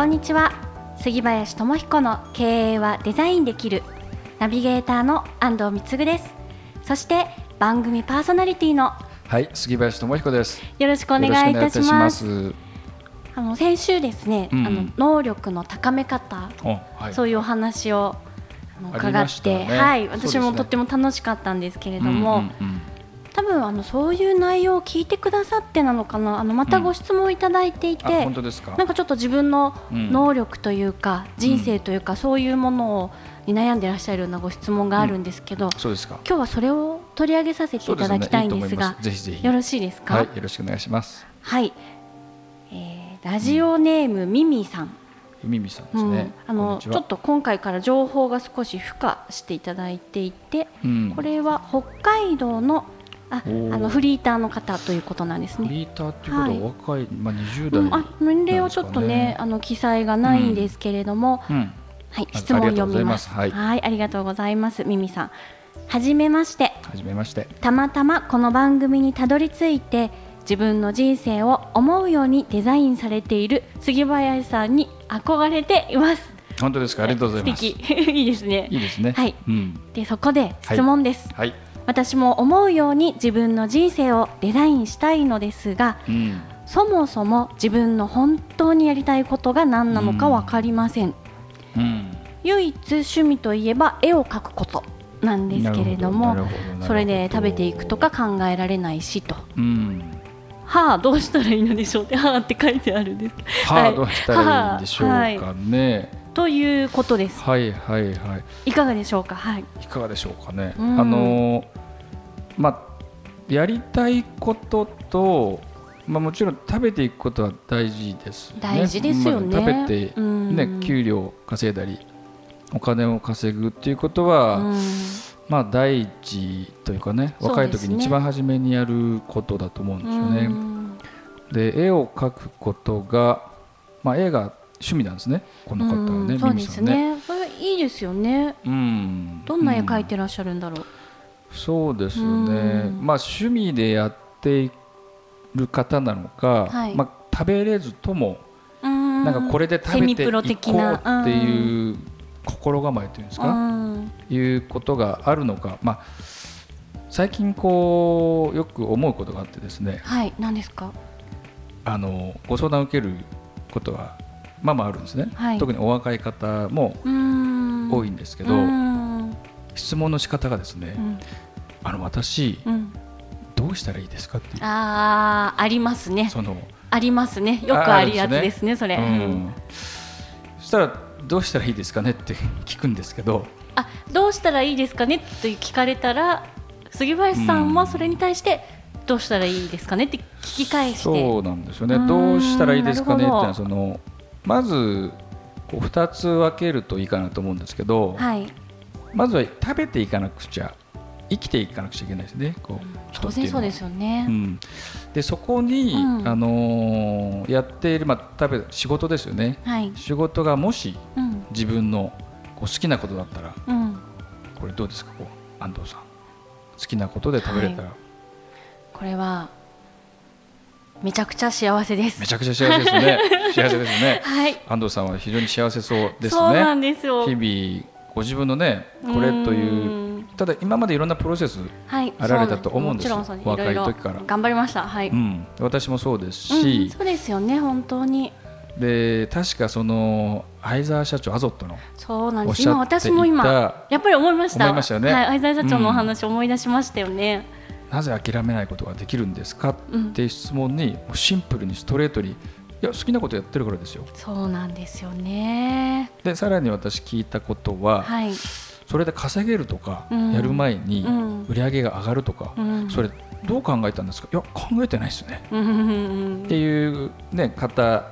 こんにちは。杉林智彦の経営はデザインできるナビゲーターの安藤光です。そして番組パーソナリティのはい杉林智彦です。よろしくお願いいたします。あの先週ですね、うんあの能力の高め方、はい。そういうお話を伺っ、てたね。はい、私もとっても楽しかったんですけれども、うんうんうん多分あのそういう内容を聞いてくださってなのかな。あのまたご質問いただいていて、あ本当ですか？なんかちょっと自分のうん。能力というか、人生というか、そういうものをに悩んでらっしゃるようなご質問があるんですけど、そうですか。今日はそれを取り上げさせていただきたいんですがね。ぜひぜひ。よろしいですか？はいよろしくお願いします。はい、えーラジオネームミミさん、みみさんでうん。すね、あのちょっと今回から情報が少し付加していただいていて、うん。これは北海道のああのフリーターの方ということなんですね。フリーターっていうことははい。若い、まあ20代うん、あ年齢はちょっとねあの記載がないんですけれども、うん。はいあ質問読みます。はい。はいありがとうございます。ミミさん。はじめまして。はじめまして。たまたまこの番組にたどり着いて自分の人生を思うようにデザインされている杉林さんに憧れています。本当ですか？ありがとうございます。素敵。いいですね。いいですね。はい。うん。でそこで質問です。はい私も思うように自分の人生をデザインしたいのですがうん。そもそも自分の本当にやりたいことが何なのか分かりません、うん。唯一趣味といえば絵を描くことなんですけれどもそれで食べていくとか考えられないしと。うん。はあどうしたらいいのでしょうってはあって書いてあるんです。はあどうしたらいいんでしょうかはいねということです。はいはいはい。いかがでしょうか？はい。いかがでしょうかね。うん。あのまあやりたいことと、まあもちろん食べていくことは大事です、ね。大事ですよねまあ食べてうんね給料稼いだりお金を稼ぐっていうことは、うんまあ第一というかね若い時に一番初めにやることだと思うんですようね。んで絵を描くことがまあ絵が趣味なんですねこの方はね。うんそうですね。ねいいですよねうん。どんな絵描いうんてらっしゃるんだろう、そうですね、ん。まあ、趣味でやっている方なのか、はい。まあ、食べれずともうん。なんかこれで食べていこうっていう心構えというんですうか、んいうことがあるのか、まあ、最近こうよく思うことがあってですね。はい。何ですか？あのご相談を受けることがまあまああるんですね、はい。特にお若い方もうん。多いんですけど、うん質問の仕方がですね、うん。あの私うん。どうしたらいいですかっていう。あーありますね。そのありますね。よくあるやつですねそれ、ううんん、そしたら どうしたらいいですかねって聞くんですけど。あどうしたらいいですかねと聞かれたら杉林さんはそれに対してどうしたらいいですかねって聞き返して。そうなんですよね。どうしたらいいですかねってそのまずこう2つ分けるといいかなと思うんですけど、はいまずは食べていかなくちゃ生きていかなくちゃいけないですね。こう人当然そうですよね、うん、でそこに、うん。あのーやっている、まあ、食べ仕事ですよね。はい。仕事がもしうん。自分のこう好きなことだったらうん。これどうですか？こう安藤さん。好きなことで食べれたら、これはめちゃくちゃ幸せです。めちゃくちゃ幸せですね。幸せですね。はい。安藤さんは非常に幸せそうですそうなんねですよ。日々ご自分のねこれといううんただ今までいろんなプロセス、はいあられたと思うんですよもちろんそう若い時から。頑張りましたはい、うん、私もそうですうんし、そうですよね本当に。で確かその相沢社長アゾットのそうなんです。今私も今やっぱり思いました。思いましたよね。はい相沢社長のお話思い出しましたよね、なぜ諦めないことができるんですかうんっていう質問にシンプルにストレートにいや好きなことやってるからですよ。そうなんですよね。でさらに私聞いたことは、はい。それで稼げるとかうん。やる前にうん。売り上げが上がるとか、うん。それどう考えたんですか？いや考えてないですね、っていう、ね、方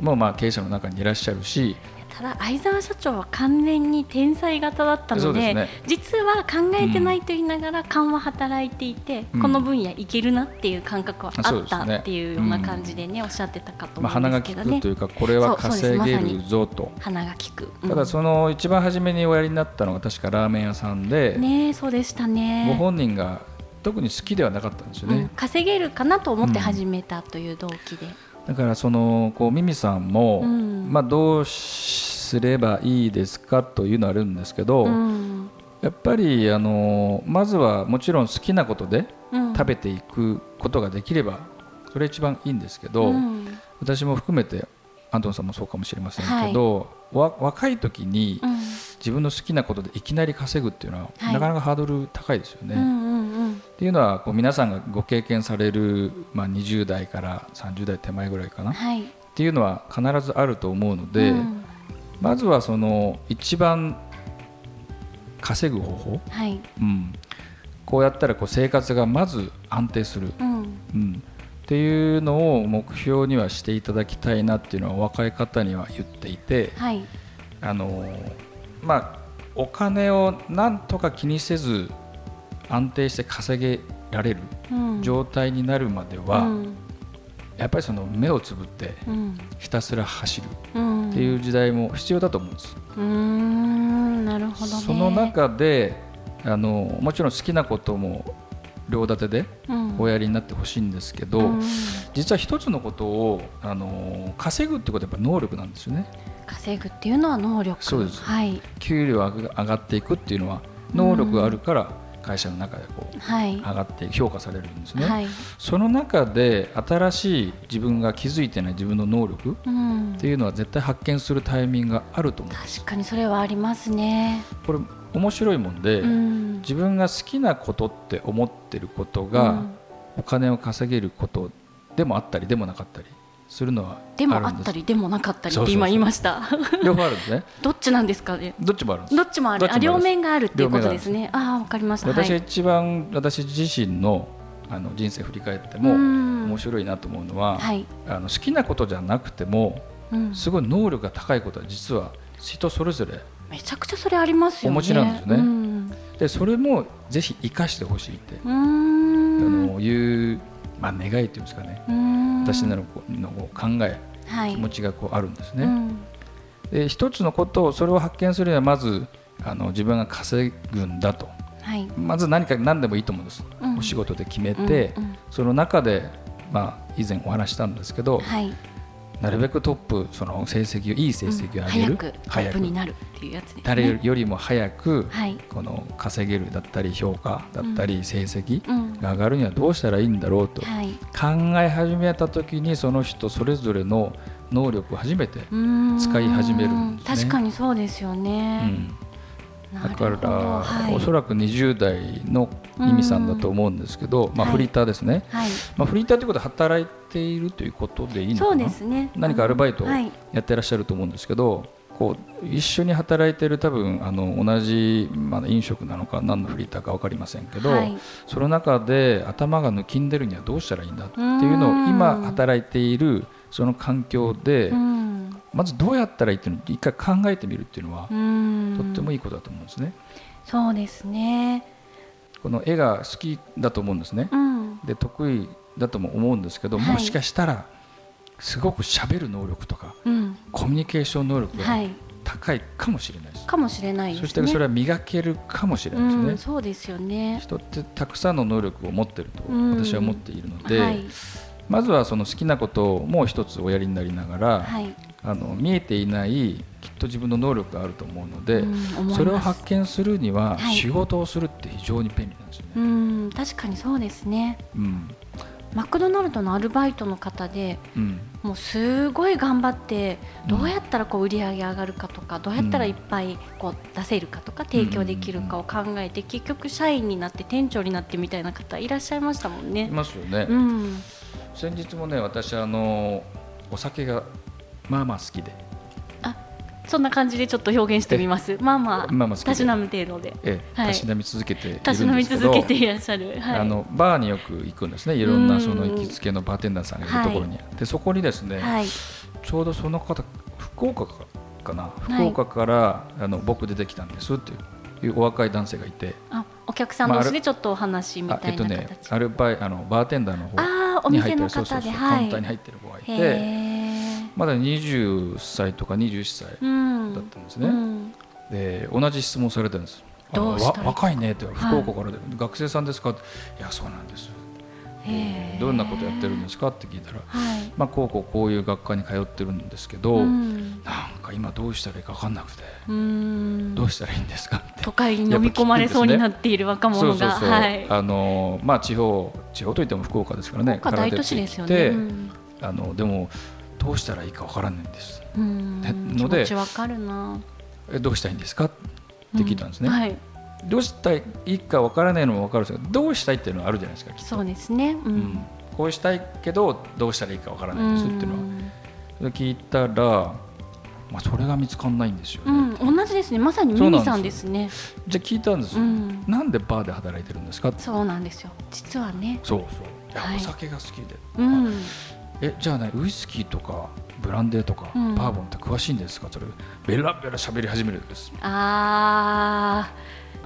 もまあ経営者の中にいらっしゃるし、ただ相沢社長は完全に天才型だったのでね。実は考えてないと言いながら勘は働いていて、うん。この分野いけるなっていう感覚はあったっていうような感じでね、おっしゃってたかとまあ、思うん鼻がですけどね、利くというかこれは稼げるぞと。鼻が利く、うん。ただその一番初めにおやりになったのが確かラーメン屋さんで、ねえそうでしたごね、本人が特に好きではなかったんですようん。ね、稼げるかなと思って始めたという動機で、だからそのこうミミさんも、うん。まあ、どうすればいいですかというのはあるんですけど、うん。やっぱりあのまずはもちろん好きなことでうん。食べていくことができればそれ一番いいんですけど、うん。私も含めてアントンさんもそうかもしれませんけど、わ若い時にうん。自分の好きなことでいきなり稼ぐっていうのは、はい。なかなかハードル高いですよね。っていうのはこう皆さんがご経験される、まあ、20代から30代手前ぐらいかな。っはい。ていうのは必ずあると思うので、うん。まずはその一番稼ぐ方法、はい。うん、こうやったらこう生活がまず安定する、うん。うん、っていうのを目標にはしていただきたいなっていうのは若い方には言っていて、はい。あのまあ、お金をなんとか気にせず安定して稼げられるうん。状態になるまでは、うん。やっぱりその目をつぶってうん。ひたすら走るうん。っていう時代も必要だと思うんです。うーん。なるほどね。その中であのもちろん好きなことも両立てでうん。おやりになってほしいんですけど、うん。実は一つのことをあの稼ぐってことはやっぱ能力なんですよね。稼ぐっていうのは能力。そうです。はい。給料が上がっていくっていうのは能力があるから会社の中でこうはい。上がって評価されるんですね。はい。その中で新しい自分が気づいてない自分の能力うん。っていうのは絶対発見するタイミングがあると思う確かにそれはありますね。これ面白いもんで、うん。自分が好きなことって思ってることが、うん。お金を稼げることでもあったりでもなかったりするのはでもああるんです。ったりでもなかったりって今言いました。両方あるんですね。どっちなんですか？ねどっちもあるどっちもある。あ両面があるっていうことです両ねああわかりました。私がはい。一番私自身のあの人生振り返ってもうん。面白いなと思うのは、はい。あの好きなことじゃなくてもうん。すごい能力が高いことは実は人それぞれめちゃくちゃそれありますよね。お持ちなんですね。うん。でそれもぜひ生かしてほしいって、あのいう、まあ、願いというんですかね、私なるこうの考えはい。気持ちがこうあるんですね。うん。で一つのことをそれを発見するにはまずあの自分が稼ぐんだと。はい。まず何か何でもいいと思うんです、うん。お仕事で決めて、うんうん。その中で、まあ、以前お話ししたんですけど、はいなるべくトップその成績をいい成績を上げる、うん早くトップになるっていうやつね。誰よりも早く、はい。この稼げるだったり評価だったり成績うん。が上がるにはどうしたらいいんだろうとはい。考え始めた時にその人それぞれの能力を初めて、使い始めるんですね。確かにそうですようね、ん。なだから、はい、おそらく20代のミミさんだと思うんですけど、まあ、はい。フリーターですね、はい、まあ、フリーターということは働いているということでいいのそうかなですね。何かアルバイトやってらっしゃると思うんですけど、こう一緒に働いている多分あの同じ、まあ、飲食なのか何のフリーターか分かりませんけど、はい。その中で頭が抜きんでるにはどうしたらいいんだっていうのをうん。今働いているその環境で、うん。まずどうやったらいいっていうのを一回考えてみるっていうのは、うん。とってもいいことだと思うんですね。そうですね。この絵が好きだと思うんですね。うん。で得意だとも思うんですけど、はい。もしかしたらすごく喋る能力とかうん。コミュニケーション能力がはい。高いかもしれないです。かもしれないですね。そしてそれは磨けるかもしれないですね。うん、そうですよね。人ってたくさんの能力を持ってるとうん。私は思っているので、はいまずはその好きなことをもう一つおやりになりながら、はい。あの見えていないきっと自分の能力があると思うので、うんそれを発見するにははい。仕事をするって非常に便利なんですよね。うん確かにそうですね。うん。マクドナルドのアルバイトの方でうん。もうすごい頑張ってうん。どうやったらこう売り上げ上がるかとかどうやったらいっぱいこう出せるかとか提供できるかを考えて結局社員になって店長になってみたいな方いらっしゃいましたもんいね。ますよね。うん、先日もね私あのお酒がまあまあ好きで、そんな感じでちょっと表現してみます。まあまあまあまあたしなむ程度で。えたしなみ続けているんたしなみですけど続けていらっしゃる、はい、あのバーによく行くんですね。いろんなその行きつけのバーテンダーさんがいるところに、でそこにですね、はい。ちょうどその方福岡かかな、い。福岡からあの僕出てきたんですっていうお若い男性がいて。あお客さん同士でちょっとお話みあたいえっとねな形、アルバイあのバーテンダーの方ああおに入店の方ではいカウンターに入ってる子がいてまだ20歳とか21歳うんだったんですね、うん。で同じ質問されたんです若いねって福はい。岡からで、学生さんですか？っていやそうなんですへえどんなことやってるんですかって聞いたら、はい。まあ、こうこうこういう学科に通ってるんですけど、うん。なんか今どうしたらいいか分かんなくて、うん。どうしたらいいんですかって。都会に飲み込まれそうになっている若者がはい。あのまあ地方地方といっても福岡ですからね大都市ですよね。うん。あのでもどうしたらいいか分からないんです。ので持ちわかるな。えどうしたらいいんですかって聞いたんですね、うはいどうしたらいいか分からないのも分かるんですけどどうしたいっていうのはあるじゃないですかそうですね。ううん。こうしたいけどどうしたらいいか分からないですっていうのは。それ聞いたら、まあ、それが見つかんないんですよね、うん、同じですね。まさにミミさんですね。じゃあ聞いたんですよ、うん。なんでバーで働いてるんですか？そうなんですよ。実はね。そうそう。お酒が好きで。うん。えじゃあねウイスキーとかブランデーとか、うん。バーボンって詳しいんですか？それ。ベラベラ喋り始めるんです。あ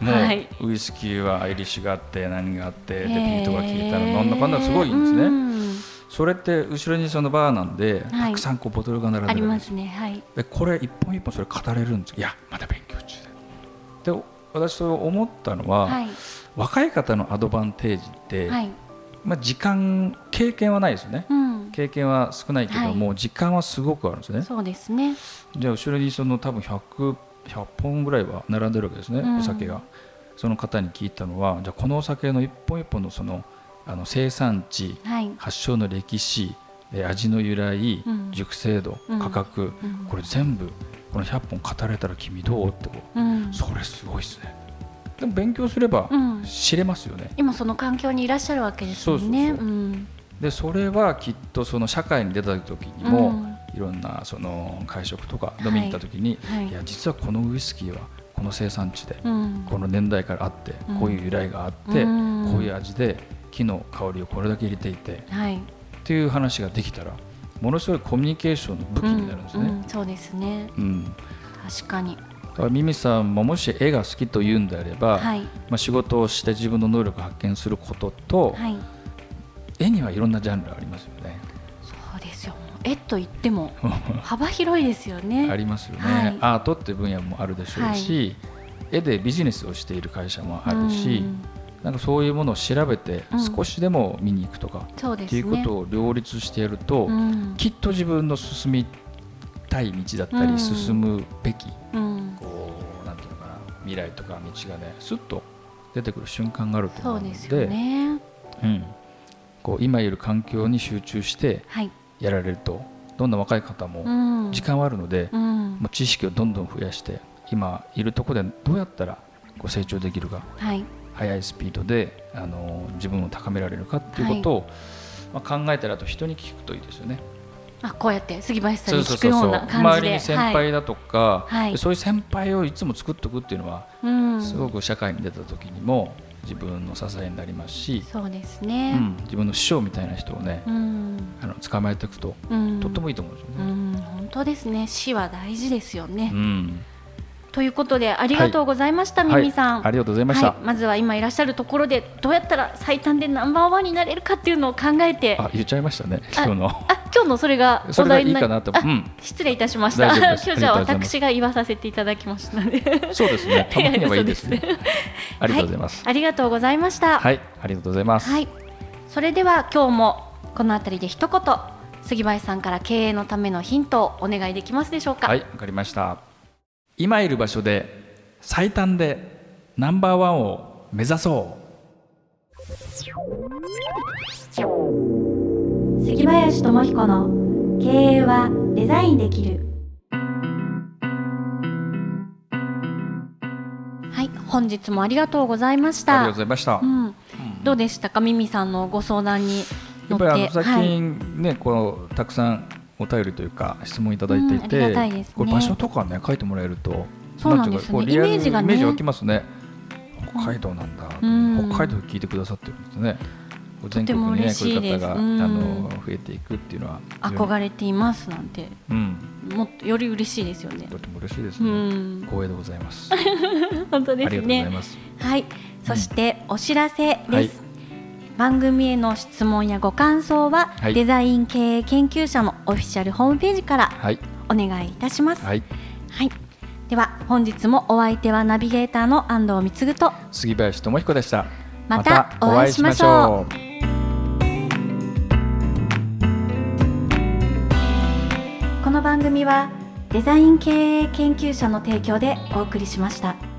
もう、はい。ウイスキーはアイリッシュがあって何があってでビートが効いたのなんだかんだすごいんですね、うん。それって後ろにそのバーなんで、はい。たくさんこうボトルが並んありまでるんです。すね。はい。でこれ一本一本それ語れるんですいやまだ勉強中で。で私それ思ったのは、はい。若い方のアドバンテージって、はい。まあ、時間経験はないですよね。うん経験は少ないけども、は時間はすごくあるんですね。そうですね。じゃあ後ろにその多分 100, 100本ぐらいは並んでるわけですね、うん。お酒が。その方に聞いたのはじゃあこのお酒の一本一本のそのあの生産地はい。発祥の歴史え味の由来、うん。熟成度うん。価格、うん。これ全部この100本語れたら君どうって。こううん。それすごいですね。でも勉強すればうん。知れますよね、今その環境にいらっしゃるわけですもんね。そうそうそう。うんでそれはきっとその社会に出た時にも、うん。いろんなその会食とかい飲みに行った時に、はい。い、や実はこのウイスキーはこの生産地で、うん。この年代からあって、うん。こういう由来があって、うん。こういう味で木の香りをこれだけ入れていてはい。っていう話ができたらものすごいコミュニケーションの武器になるんですね。そうですね。うん。確かに。だからミミさんももし絵が好きというんであれば、はい。まあ、仕事をして自分の能力を発見することと、はい絵にはいろんなジャンルありますよね。そうですよ。絵と言っても 幅広いですよね。ありますよね、はい。アートって分野もあるでしょうし、絵でビジネスをしている会社もあるし、うん。なんかそういうものを調べてうん。少しでも見に行くとか、そうですね。っていうことを両立してやると、うん。きっと自分の進みたい道だったり、うん。進むべきうん。こうなんていうのかな未来とか道がねスッと出てくる瞬間があると思うので。そうですよね。うん、こう今いる環境に集中してはい。やられると。どんな若い方もうん。時間はあるので、うん。もう知識をどんどん増やして今いるところでどうやったらこう成長できるかはい。速いスピードであの自分を高められるかっていうことを、まあ、考えたらあと人に聞くといいですよね。あこうやって杉林さんに聞くような感じで。周りに先はい輩だとか、はい。でそういう先輩をいつも作っておくっていうのは、うん。すごく社会に出た時にも自分の支えになりますし、そうですうねん、自分の師匠みたいな人をね、うんあの捕まえていくと、うんとってもいいと思うんですよね。うん本当ですね死は大事ですよねうんということでありがとうございました、はいミミさん、ありがとうございました。はい、まずは今いらっしゃるところでどうやったら最短でナンバーワンになれるかっていうのを考えてああ、言っちゃいましたね。今日の。今日のそれがお題にないいかなと。あうん。失礼いたしました今日じゃあ私が言わさせていただきましたのでそうですね。たまにはいいですね。ありがとうございます。ありがとうございましたはい、ありがとうございます。はい、それでは今日もこのあたりで一言杉林さんから経営のためのヒントをお願いできますでしょうか？はい、わかりました。今いる場所で最短でナンバーワンを目指そう。杉林智彦の経営はデザインできる。はい、本日もありがとうございました。ありがとうご。ざいました。うん、どうでしたか、ミミさんのご相談に乗って。やっぱりあの最はい、近ね、こうたくさんお便りというか質問いただいていて、うんいね。これ場所とかね書いてもらえるとそうなんですね。イメージがね。イメージ湧きますね。北海道なんだ、うん。北海道で聞いてくださってるんですね全国にね嬉しいです。こういう方が、うん。あの増えていくっていうのは憧れていますなんて。うん。もっとより嬉しいですよね。とても嬉しいですうね、ん。光栄でございます。本当ですありがとうございねます。はい。そしてお知らせです、はい。番組への質問やご感想は、はい。デザイン経営研究者のオフィシャルホームページからはい。お願いいたします、はい。はい、では本日もお相手はナビゲーターの安藤貢と杉林智彦でした。またお会いしましょう番組はデザイン経営研究者の提供でお送りしました。